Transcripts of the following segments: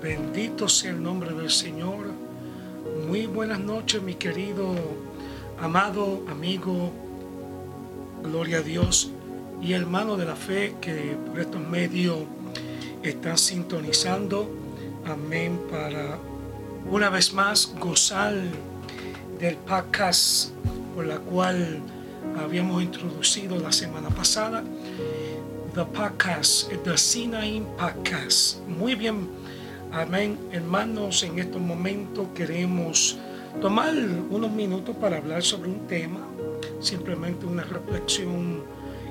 Bendito sea el nombre del Señor. Muy buenas noches, mi querido, amado amigo. Gloria a Dios y hermano de la fe que por estos medios están sintonizando. Amén. Para una vez más gozar del podcast por la cual habíamos introducido la semana pasada. The podcast, the Sinai Podcast. Muy bien Amén. Hermanos, en estos momentos queremos tomar unos minutos para hablar sobre un tema, simplemente una reflexión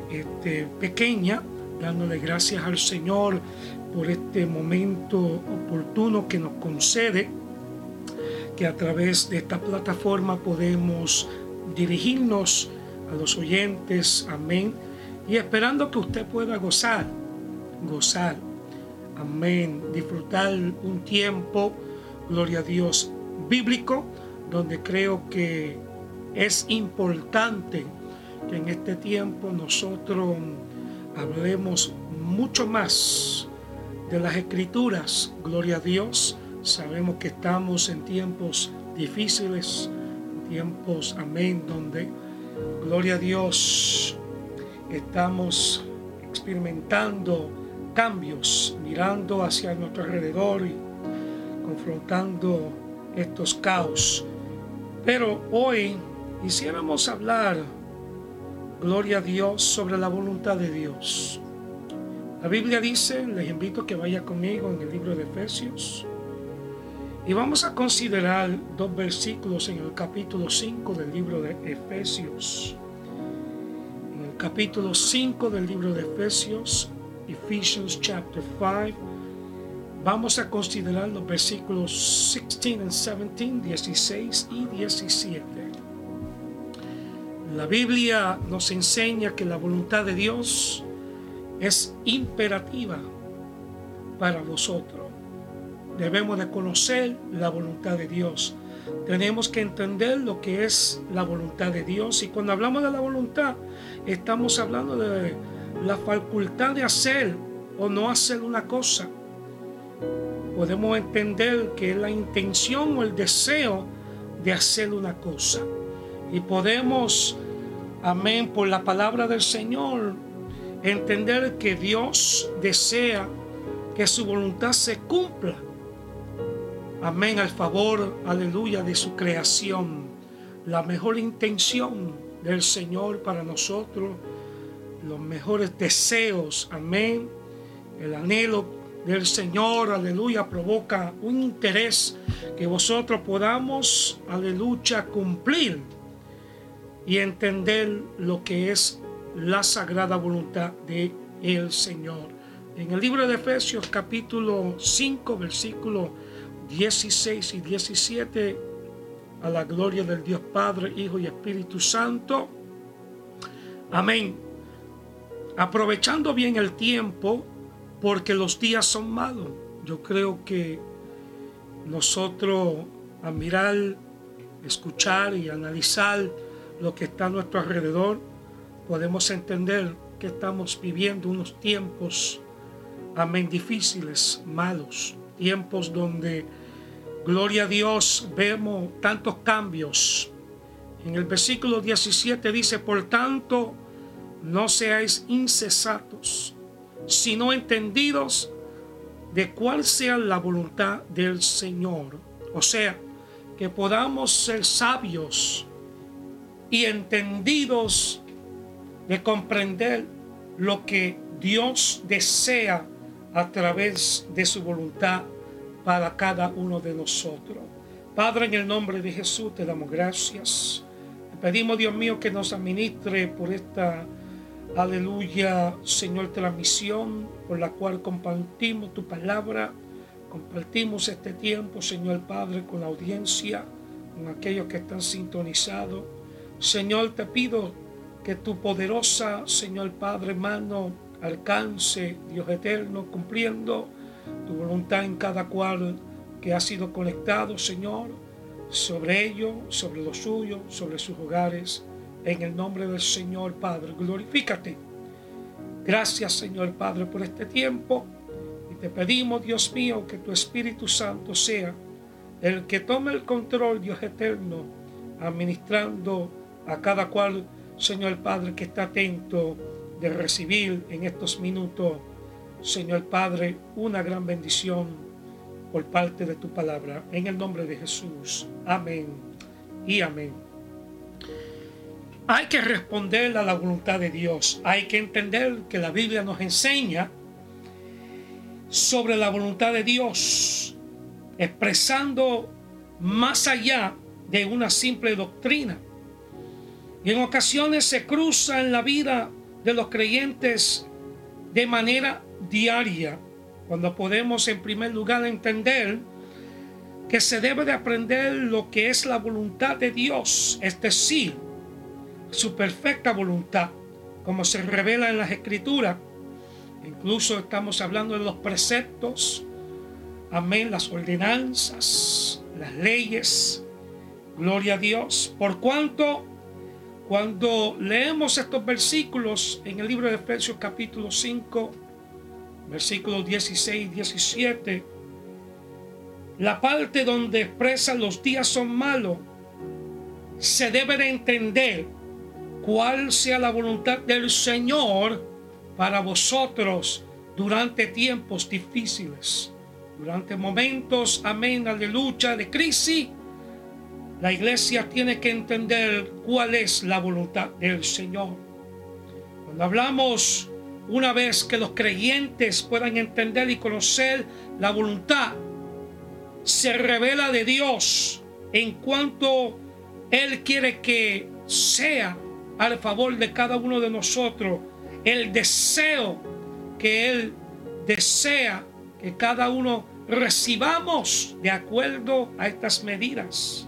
este, pequeña, dándole gracias al Señor por este momento oportuno que nos concede, que a través de esta plataforma podemos dirigirnos a los oyentes, amén, y esperando que usted pueda gozar, gozar Amén. Disfrutar un tiempo, gloria a Dios, bíblico, donde creo que es importante que en este tiempo nosotros hablemos mucho más de las escrituras. Gloria a Dios. Sabemos que estamos en tiempos difíciles, tiempos, amén, donde, gloria a Dios, estamos experimentando cambios, mirando hacia nuestro alrededor y confrontando estos caos. Pero hoy quisiéramos hablar, gloria a Dios, sobre la voluntad de Dios. La Biblia dice, les invito a que vaya conmigo en el libro de Efesios. Y vamos a considerar dos versículos en el capítulo 5 del libro de Efesios. En el capítulo 5 del libro de Efesios, Ephesians chapter 5. Vamos a considerar los versículos 16 y 17, 16 y 17. La Biblia nos enseña que la voluntad de Dios es imperativa para nosotros. Debemos de conocer la voluntad de Dios. Tenemos que entender lo que es la voluntad de Dios. Y cuando hablamos de la voluntad, estamos hablando de la facultad de hacer o no hacer una cosa. Podemos entender que es la intención o el deseo de hacer una cosa. Y podemos, amén, por la palabra del Señor, entender que Dios desea que su voluntad se cumpla. Amén, al favor, aleluya, de su creación. La mejor intención del Señor para nosotros los mejores deseos, amén. El anhelo del Señor, aleluya, provoca un interés que vosotros podamos, aleluya, cumplir y entender lo que es la sagrada voluntad de el Señor. En el libro de Efesios capítulo 5, versículo 16 y 17, a la gloria del Dios Padre, Hijo y Espíritu Santo. Amén aprovechando bien el tiempo porque los días son malos. Yo creo que nosotros a mirar, escuchar y analizar lo que está a nuestro alrededor, podemos entender que estamos viviendo unos tiempos, amén, difíciles, malos, tiempos donde, gloria a Dios, vemos tantos cambios. En el versículo 17 dice, por tanto, no seáis incesatos, sino entendidos de cuál sea la voluntad del Señor. O sea, que podamos ser sabios y entendidos de comprender lo que Dios desea a través de su voluntad para cada uno de nosotros. Padre, en el nombre de Jesús te damos gracias. Pedimos, Dios mío, que nos administre por esta Aleluya, Señor, de la misión por la cual compartimos tu palabra, compartimos este tiempo, Señor Padre, con la audiencia, con aquellos que están sintonizados. Señor, te pido que tu poderosa, Señor Padre, mano alcance, Dios eterno, cumpliendo tu voluntad en cada cual que ha sido conectado, Señor, sobre ellos, sobre los suyos, sobre sus hogares. En el nombre del Señor Padre, glorifícate. Gracias Señor Padre por este tiempo y Te pedimos, Dios mío, que tu Espíritu Santo sea el que tome el control, Dios eterno, administrando a cada cual, Señor Padre, que está atento de recibir en estos minutos, Señor Padre, una gran bendición por parte de tu palabra. En el nombre de Jesús. Amén y amén. Hay que responder a la voluntad de Dios. Hay que entender que la Biblia nos enseña sobre la voluntad de Dios, expresando más allá de una simple doctrina. Y en ocasiones se cruza en la vida de los creyentes de manera diaria, cuando podemos en primer lugar entender que se debe de aprender lo que es la voluntad de Dios, es decir, su perfecta voluntad, como se revela en las escrituras. Incluso estamos hablando de los preceptos, amén, las ordenanzas, las leyes. Gloria a Dios. Por cuanto cuando leemos estos versículos en el libro de Efesios capítulo 5, versículos 16 y 17, la parte donde expresa los días son malos, se debe de entender cuál sea la voluntad del Señor para vosotros durante tiempos difíciles, durante momentos, amén, de lucha, de crisis la iglesia tiene que entender cuál es la voluntad del Señor. Cuando hablamos una vez que los creyentes puedan entender y conocer la voluntad, se revela de Dios en cuanto Él quiere que sea al favor de cada uno de nosotros el deseo que Él desea que cada uno recibamos de acuerdo a estas medidas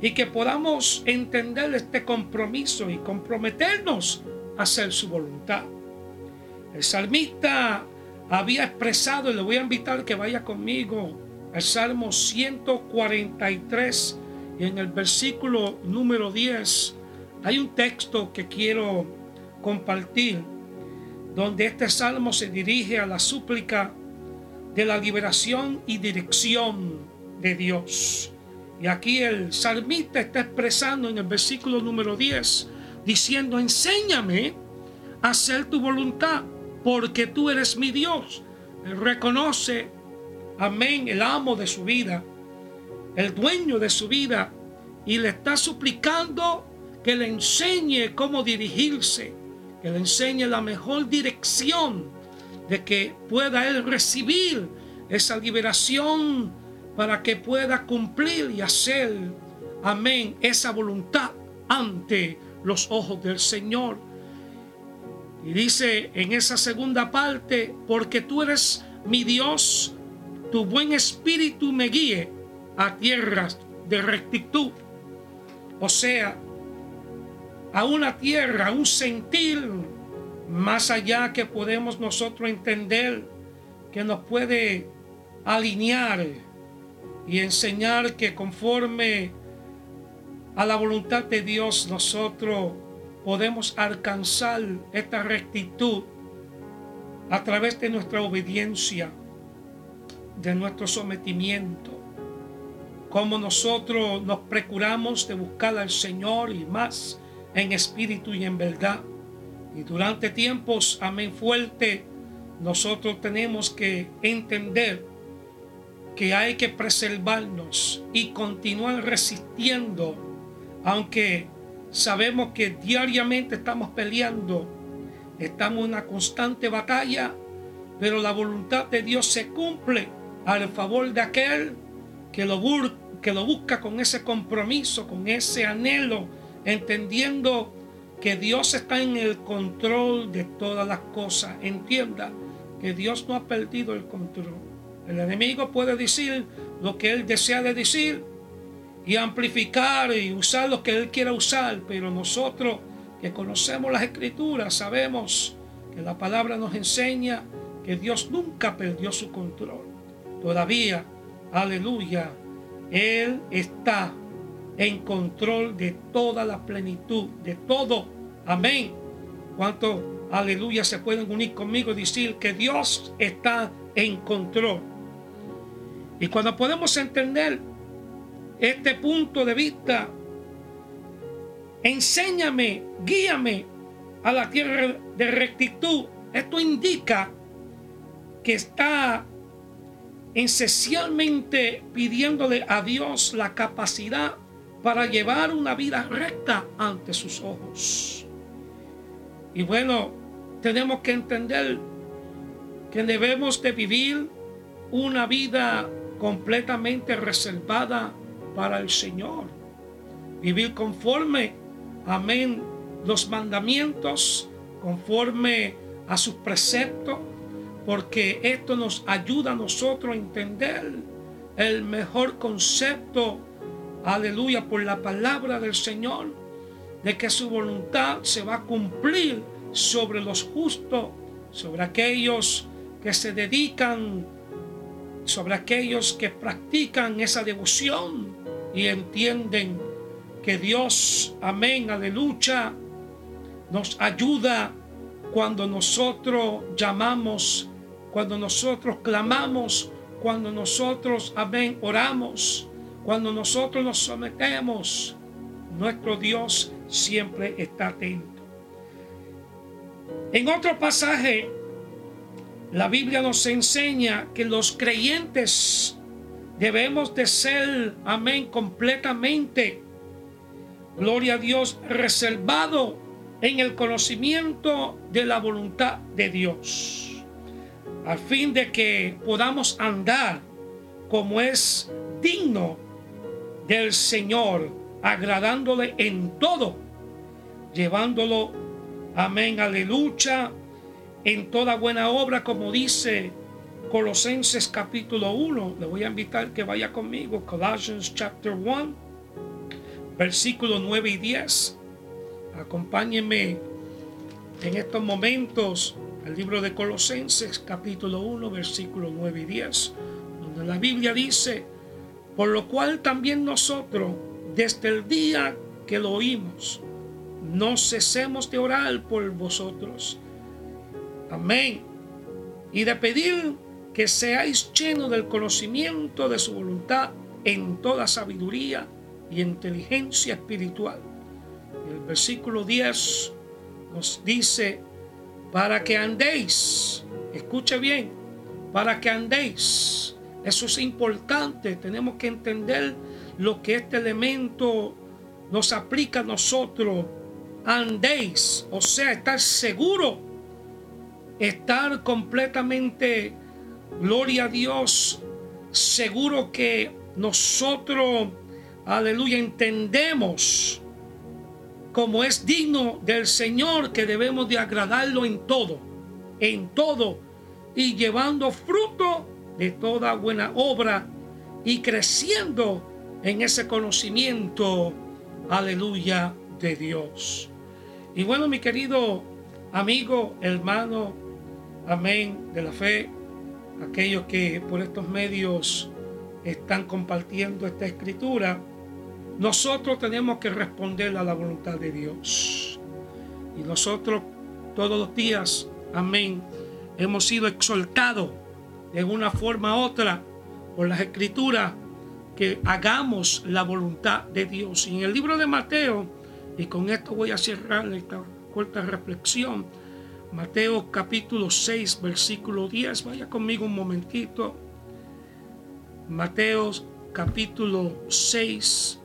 y que podamos entender este compromiso y comprometernos a hacer su voluntad. El salmista había expresado, y le voy a invitar que vaya conmigo al Salmo 143 y en el versículo número 10 hay un texto que quiero compartir donde este salmo se dirige a la súplica de la liberación y dirección de Dios. Y aquí el salmista está expresando en el versículo número 10, diciendo, enséñame a hacer tu voluntad, porque tú eres mi Dios. Reconoce, amén, el amo de su vida, el dueño de su vida, y le está suplicando que le enseñe cómo dirigirse, que le enseñe la mejor dirección de que pueda él recibir esa liberación para que pueda cumplir y hacer, amén, esa voluntad ante los ojos del Señor. Y dice en esa segunda parte, porque tú eres mi Dios, tu buen espíritu me guíe a tierras de rectitud. O sea, a una tierra, un sentir más allá que podemos nosotros entender, que nos puede alinear y enseñar que conforme a la voluntad de Dios nosotros podemos alcanzar esta rectitud a través de nuestra obediencia, de nuestro sometimiento, como nosotros nos procuramos de buscar al Señor y más en espíritu y en verdad. Y durante tiempos, amén fuerte, nosotros tenemos que entender que hay que preservarnos y continuar resistiendo, aunque sabemos que diariamente estamos peleando, estamos en una constante batalla, pero la voluntad de Dios se cumple al favor de aquel que lo, que lo busca con ese compromiso, con ese anhelo, entendiendo que Dios está en el control de todas las cosas. Entienda que Dios no ha perdido el control. El enemigo puede decir lo que él desea de decir y amplificar y usar lo que él quiera usar, pero nosotros que conocemos las escrituras sabemos que la palabra nos enseña que Dios nunca perdió su control. Todavía, aleluya, Él está en control de toda la plenitud, de todo. Amén. ¿Cuánto, aleluya, se pueden unir conmigo y decir que Dios está encontró. Y cuando podemos entender este punto de vista, enséñame, guíame a la tierra de rectitud. Esto indica que está esencialmente pidiéndole a Dios la capacidad para llevar una vida recta ante sus ojos. Y bueno, tenemos que entender que debemos de vivir una vida completamente reservada para el Señor. Vivir conforme, amén, los mandamientos, conforme a sus preceptos, porque esto nos ayuda a nosotros a entender el mejor concepto, aleluya, por la palabra del Señor, de que su voluntad se va a cumplir sobre los justos, sobre aquellos que se dedican, sobre aquellos que practican esa devoción y entienden que Dios, amén, aleluya, nos ayuda cuando nosotros llamamos, cuando nosotros clamamos, cuando nosotros, amén, oramos, cuando nosotros nos sometemos, nuestro Dios siempre está atento. En otro pasaje, la Biblia nos enseña que los creyentes debemos de ser, amén, completamente, gloria a Dios, reservado en el conocimiento de la voluntad de Dios, a fin de que podamos andar como es digno del Señor, agradándole en todo, llevándolo, amén, aleluya, en toda buena obra, como dice Colosenses capítulo 1. Le voy a invitar que vaya conmigo, Colossians chapter 1, versículos 9 y 10. Acompáñenme en estos momentos al libro de Colosenses capítulo 1 versículo 9 y 10, donde la Biblia dice, por lo cual también nosotros, desde el día que lo oímos, no cesemos de orar por vosotros. Amén. Y de pedir que seáis llenos del conocimiento de su voluntad en toda sabiduría y inteligencia espiritual el versículo 10 nos dice, para que andéis, escuche bien, para que andéis. Eso es importante, tenemos que entender lo que este elemento nos aplica a nosotros. Andéis, o sea, estar seguro, estar completamente, gloria a Dios, seguro que nosotros, aleluya, entendemos como es digno del Señor que debemos de agradarlo en todo, en todo, y llevando fruto de toda buena obra y creciendo en ese conocimiento, aleluya, de Dios. Y bueno, mi querido amigo, hermano, amén, de la fe, aquellos que por estos medios están compartiendo esta escritura, nosotros tenemos que responder a la voluntad de Dios. Y nosotros todos los días, amén, hemos sido exaltados de una forma u otra por las escrituras que hagamos la voluntad de Dios. Y en el libro de Mateo, y con esto voy a cerrar esta corta reflexión, Mateo capítulo 6, versículo 10, vaya conmigo un momentito. Mateo capítulo 6,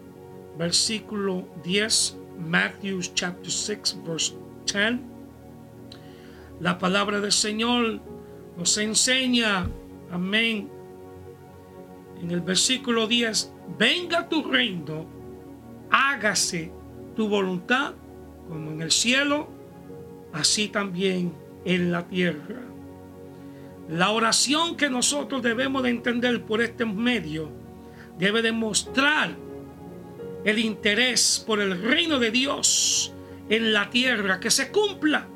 versículo 10, Matthew chapter 6, verse 10. La palabra del Señor nos enseña, amén, en el versículo 10, venga tu reino, hágase tu voluntad, como en el cielo, así también en la tierra. La oración que nosotros debemos de entender por este medio debe demostrar el interés por el reino de Dios en la tierra, que se cumpla.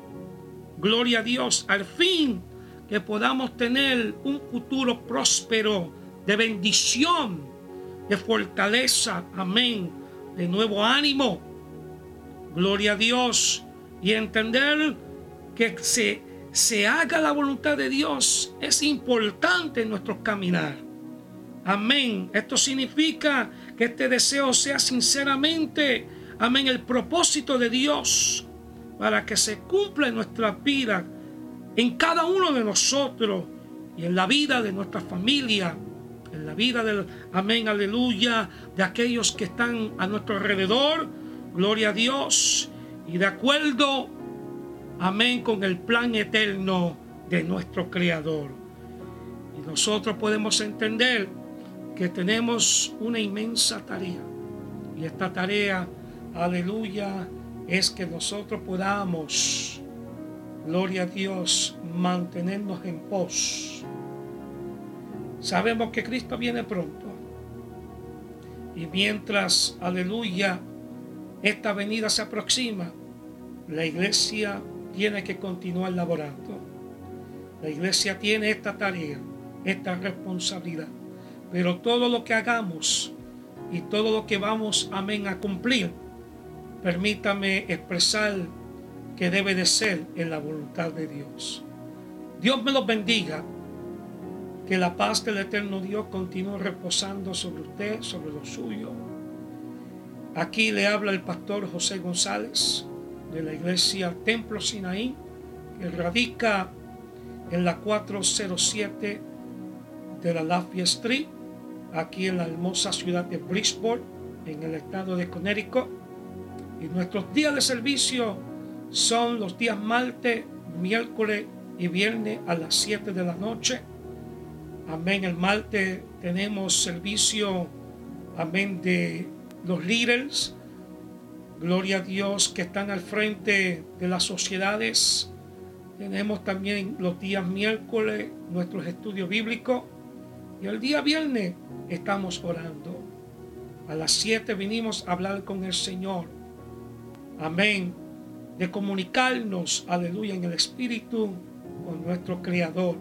Gloria a Dios, al fin que podamos tener un futuro próspero, de bendición, de fortaleza, amén, de nuevo ánimo. Gloria a Dios y entender que se se haga la voluntad de Dios es importante en nuestro caminar. Amén. Esto significa que este deseo sea sinceramente, amén, el propósito de Dios para que se cumpla en nuestra vida, en cada uno de nosotros y en la vida de nuestra familia, en la vida del, amén, aleluya, de aquellos que están a nuestro alrededor. Gloria a Dios. Y de acuerdo Amén con el plan eterno de nuestro Creador. Y nosotros podemos entender que tenemos una inmensa tarea. Y esta tarea, aleluya, es que nosotros podamos, gloria a Dios, mantenernos en pos. Sabemos que Cristo viene pronto. Y mientras, aleluya, esta venida se aproxima, la iglesia tiene que continuar laborando. La iglesia tiene esta tarea, esta responsabilidad. Pero todo lo que hagamos y todo lo que vamos, amén, a cumplir, permítame expresar que debe de ser en la voluntad de Dios. Dios me los bendiga. Que la paz del eterno Dios continúe reposando sobre usted, sobre lo suyo. Aquí le habla el pastor José González de la iglesia Templo Sinaí, que radica en la 407 de la Lafayette Street, aquí en la hermosa ciudad de Bridgeport, en el estado de Connecticut. Y nuestros días de servicio son los días martes, miércoles y viernes a las 7 de la noche. Amén. El martes tenemos servicio, amén, de los líderes Gloria a Dios que están al frente de las sociedades. Tenemos también los días miércoles nuestros estudios bíblicos. Y el día viernes estamos orando. A las 7 vinimos a hablar con el Señor. Amén. De comunicarnos, aleluya, en el Espíritu con nuestro Creador.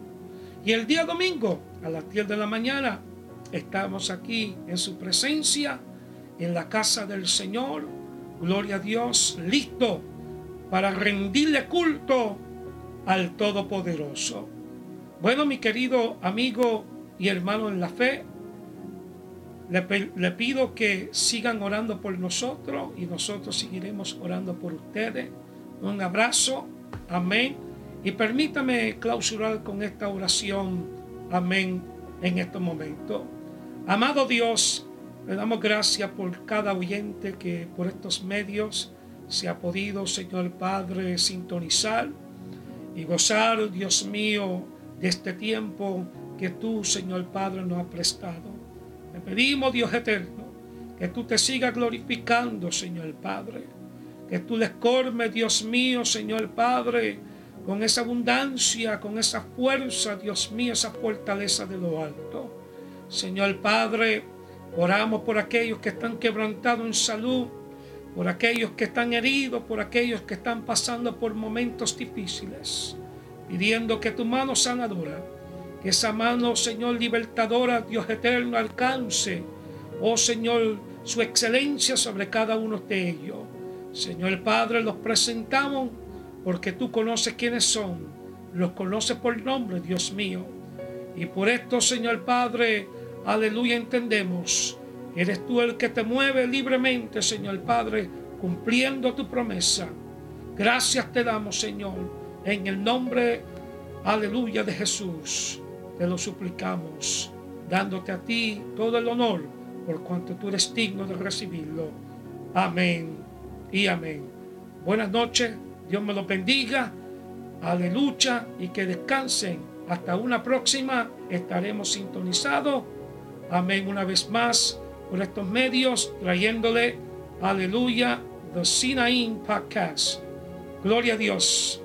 Y el día domingo, a las 10 de la mañana, estamos aquí en su presencia, en la casa del Señor gloria a Dios, listo para rendirle culto al Todopoderoso. Bueno, mi querido amigo y hermano en la fe, le, pido que sigan orando por nosotros y nosotros seguiremos orando por ustedes. Un abrazo, amén. Y permítame clausurar con esta oración, amén, en este momento. Amado Dios, le damos gracias por cada oyente que por estos medios se ha podido, Señor Padre, sintonizar y gozar, Dios mío, de este tiempo que tú, Señor Padre, nos has prestado. Le pedimos, Dios eterno, que tú te sigas glorificando, Señor Padre. Que tú les cormes, Dios mío, Señor Padre, con esa abundancia, con esa fuerza, Dios mío, esa fortaleza de lo alto. Señor Padre, Oramos por aquellos que están quebrantados en salud, por aquellos que están heridos, por aquellos que están pasando por momentos difíciles, pidiendo que tu mano sanadora, que esa mano, Señor libertadora, Dios eterno, alcance, oh Señor, su excelencia sobre cada uno de ellos. Señor Padre, los presentamos porque tú conoces quiénes son, los conoces por nombre, Dios mío. Y por esto, Señor Padre, Aleluya, entendemos. Eres tú el que te mueve libremente, Señor Padre, cumpliendo tu promesa. Gracias te damos, Señor, en el nombre, aleluya, de Jesús. Te lo suplicamos, dándote a ti todo el honor, por cuanto tú eres digno de recibirlo. Amén y amén. Buenas noches, Dios me lo bendiga. Aleluya y que descansen. Hasta una próxima estaremos sintonizados Amén una vez más por estos medios, trayéndole, aleluya, The Sinaín Podcast. Gloria a Dios.